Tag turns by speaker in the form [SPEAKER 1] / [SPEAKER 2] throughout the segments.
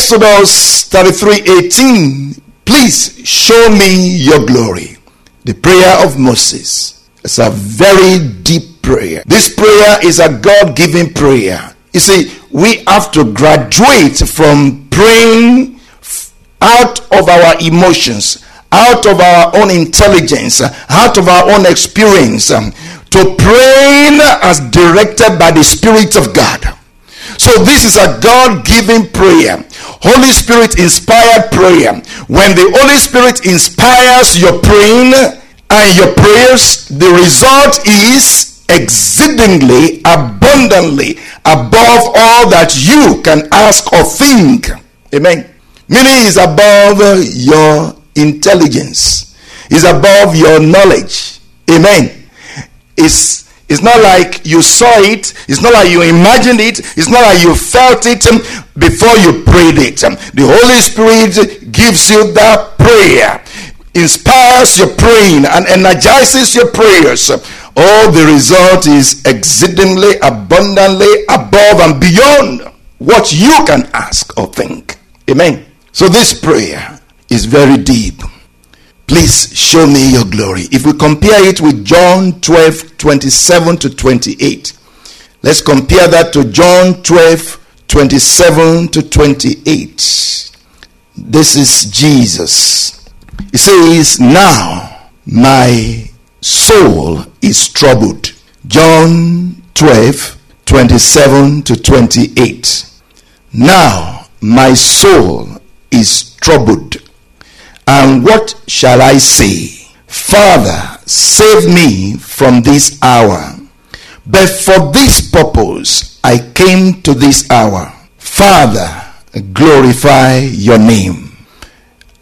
[SPEAKER 1] Exodus 33 18, please show me your glory. The prayer of Moses. It's a very deep prayer. This prayer is a God given prayer. You see, we have to graduate from praying out of our emotions, out of our own intelligence, out of our own experience, to praying as directed by the Spirit of God. So this is a God-given prayer. Holy Spirit inspired prayer. When the Holy Spirit inspires your praying and your prayers, the result is exceedingly abundantly above all that you can ask or think. Amen. Meaning is above your intelligence. Is above your knowledge. Amen. It's it's not like you saw it. It's not like you imagined it. It's not like you felt it um, before you prayed it. Um, the Holy Spirit gives you that prayer, inspires your praying, and energizes your prayers. All the result is exceedingly abundantly above and beyond what you can ask or think. Amen. So this prayer is very deep. Please show me your glory. If we compare it with John 12 27 to 28, let's compare that to John 12 27 to 28. This is Jesus. He says, Now my soul is troubled. John 12 27 to 28. Now my soul is troubled. And what shall I say? Father, save me from this hour. But for this purpose I came to this hour. Father, glorify your name.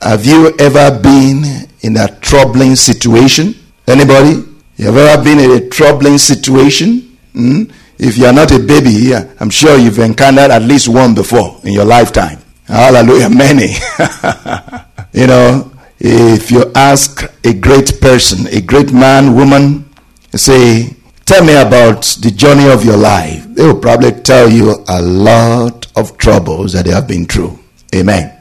[SPEAKER 1] Have you ever been in a troubling situation? Anybody? You have ever been in a troubling situation? Hmm? If you are not a baby, I'm sure you've encountered at least one before in your lifetime. Hallelujah. Many. you know, if you ask a great person, a great man, woman, say, Tell me about the journey of your life. They will probably tell you a lot of troubles that they have been through. Amen.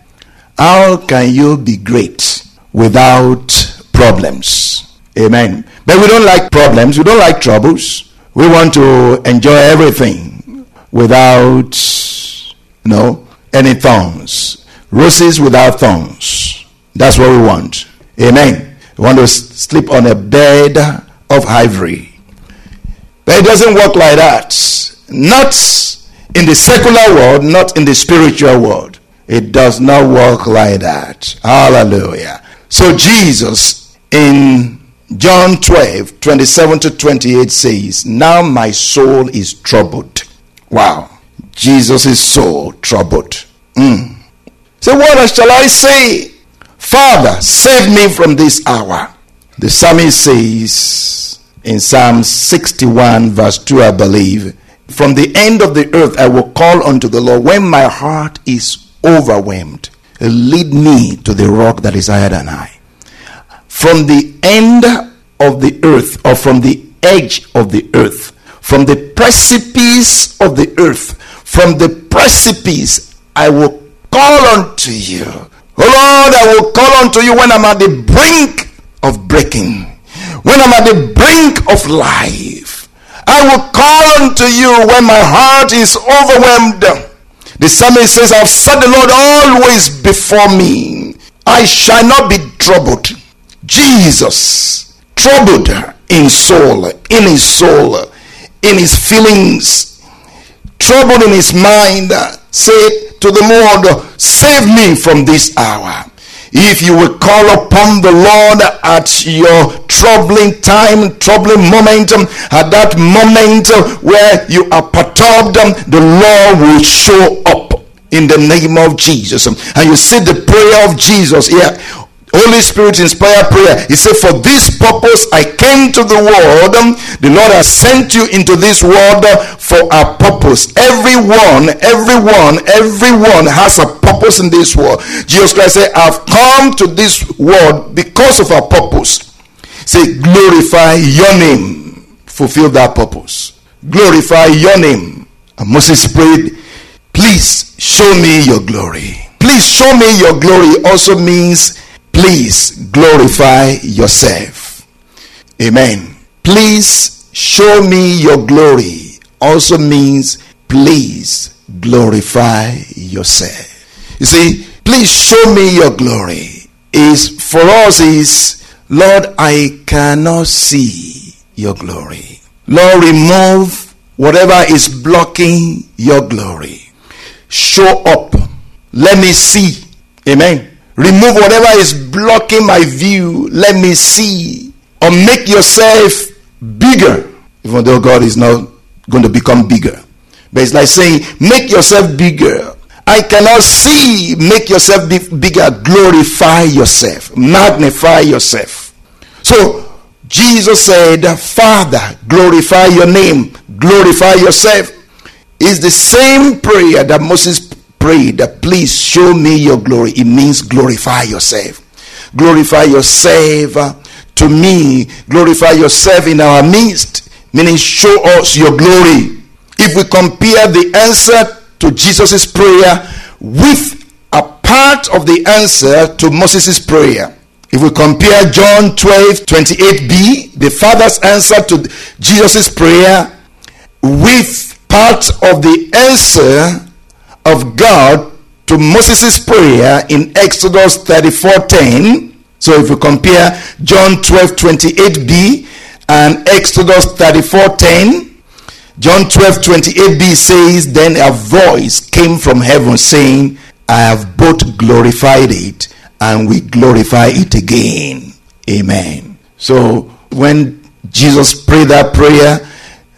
[SPEAKER 1] How can you be great without problems? Amen. But we don't like problems. We don't like troubles. We want to enjoy everything without, you know, any thorns. Roses without thorns. That's what we want. Amen. We want to sleep on a bed of ivory. But it doesn't work like that. Not in the secular world, not in the spiritual world. It does not work like that. Hallelujah. So Jesus in John 12, 27 to 28 says, Now my soul is troubled. Wow. Jesus is so troubled. Mm. So what shall I say? Father, save me from this hour. The psalmist says in Psalm 61, verse 2, I believe, From the end of the earth I will call unto the Lord when my heart is overwhelmed. Lead me to the rock that is higher than I. From the end of the earth, or from the edge of the earth, from the precipice of the earth, from the precipice I will call unto you. Oh Lord, I will call unto you when I'm at the brink of breaking, when I'm at the brink of life. I will call unto you when my heart is overwhelmed. The psalmist says, I've set the Lord always before me. I shall not be troubled. Jesus, troubled in soul, in his soul, in his feelings, troubled in his mind, said to the Lord, Save me from this hour. If you will call upon the Lord at your troubling time, troubling moment, at that moment where you are perturbed, the Lord will show up in the name of Jesus. And you see the prayer of Jesus here. Holy Spirit inspired prayer. He said, For this purpose I came to the world. The Lord has sent you into this world for a purpose. Everyone, everyone, everyone has a purpose in this world. Jesus Christ said, I've come to this world because of a purpose. Say, glorify your name. Fulfill that purpose. Glorify your name. And Moses prayed, Please show me your glory. Please show me your glory also means please glorify yourself. Amen. Please show me your glory also means please glorify yourself. You see, please show me your glory is for us is Lord, I cannot see your glory. Lord, remove whatever is blocking your glory. Show up. Let me see. Amen. Remove whatever is blocking my view. Let me see. Or make yourself bigger. Even though God is not going to become bigger. But it's like saying, make yourself bigger. I cannot see. Make yourself bigger. Glorify yourself. Magnify yourself. So, Jesus said, Father, glorify your name. Glorify yourself. Is the same prayer that Moses that please show me your glory. It means glorify yourself. Glorify yourself uh, to me. Glorify yourself in our midst. Meaning show us your glory. If we compare the answer to Jesus' prayer with a part of the answer to Moses' prayer. If we compare John 12 28b, the Father's answer to Jesus' prayer, with part of the answer of God to Moses' prayer in Exodus 34:10. So if we compare John 12 28b and Exodus 34:10, John 12 28b says, Then a voice came from heaven saying, I have both glorified it and we glorify it again. Amen. So when Jesus prayed that prayer,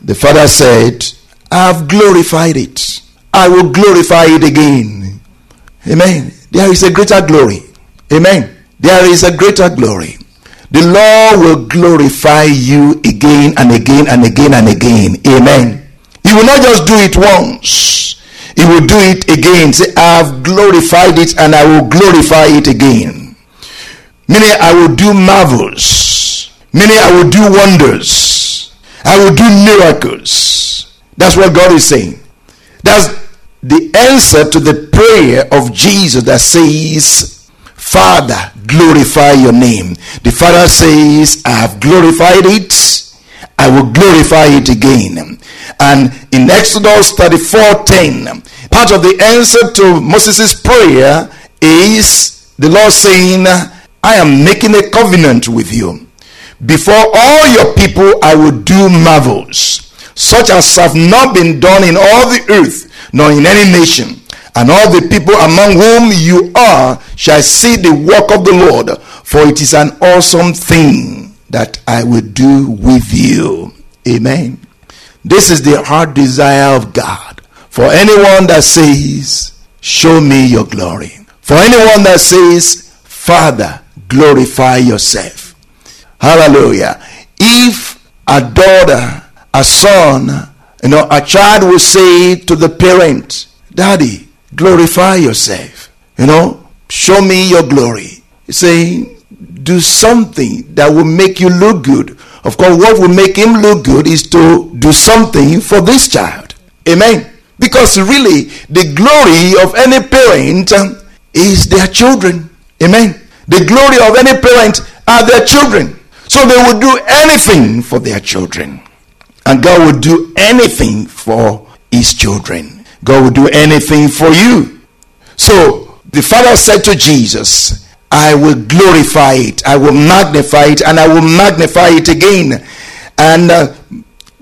[SPEAKER 1] the Father said, I have glorified it. I will glorify it again. Amen. There is a greater glory. Amen. There is a greater glory. The Lord will glorify you again and again and again and again. Amen. He will not just do it once. He will do it again. Say, I have glorified it and I will glorify it again. Meaning, I will do marvels. Meaning, I will do wonders. I will do miracles. That's what God is saying. That's the answer to the prayer of Jesus that says, Father, glorify your name. The Father says, I have glorified it. I will glorify it again. And in Exodus 34 10, part of the answer to Moses' prayer is the Lord saying, I am making a covenant with you. Before all your people, I will do marvels, such as have not been done in all the earth, nor in any nation and all the people among whom you are shall see the work of the Lord, for it is an awesome thing that I will do with you. Amen. This is the heart desire of God. For anyone that says, Show me your glory. For anyone that says, Father, glorify yourself. Hallelujah. If a daughter, a son, you know, a child will say to the parent, Daddy, glorify yourself. You know, show me your glory. Saying, do something that will make you look good. Of course, what will make him look good is to do something for this child. Amen. Because really, the glory of any parent um, is their children. Amen. The glory of any parent are their children. So they will do anything for their children. And God will do anything for his children. God will do anything for you. So the Father said to Jesus, I will glorify it, I will magnify it, and I will magnify it again. And uh,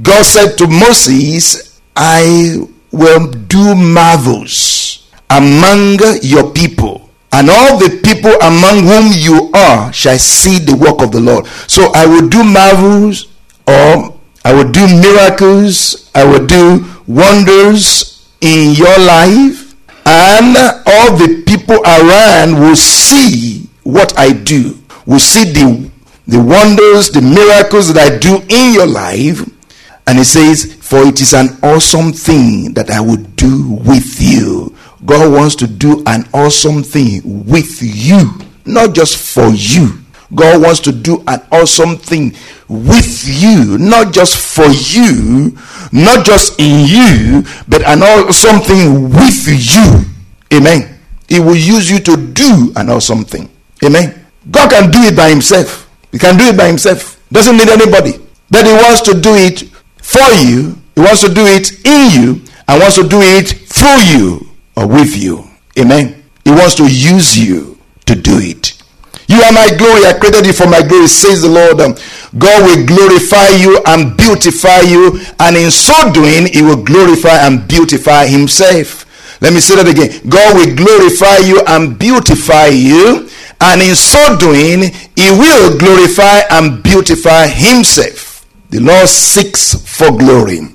[SPEAKER 1] God said to Moses, I will do marvels among your people, and all the people among whom you are shall see the work of the Lord. So I will do marvels, or I will do miracles, I will do wonders in your life, and all the people around will see what I do, will see the, the wonders, the miracles that I do in your life. And it says, For it is an awesome thing that I will do with you. God wants to do an awesome thing with you, not just for you. God wants to do an awesome thing with you, not just for you, not just in you, but an awesome thing with you. Amen. He will use you to do an awesome thing. Amen. God can do it by himself. He can do it by himself. Doesn't need anybody. But he wants to do it for you. He wants to do it in you and wants to do it through you or with you. Amen. He wants to use you to do it. You are my glory. I created you for my glory, says the Lord. Um, God will glorify you and beautify you, and in so doing, He will glorify and beautify Himself. Let me say that again. God will glorify you and beautify you, and in so doing, He will glorify and beautify Himself. The Lord seeks for glory.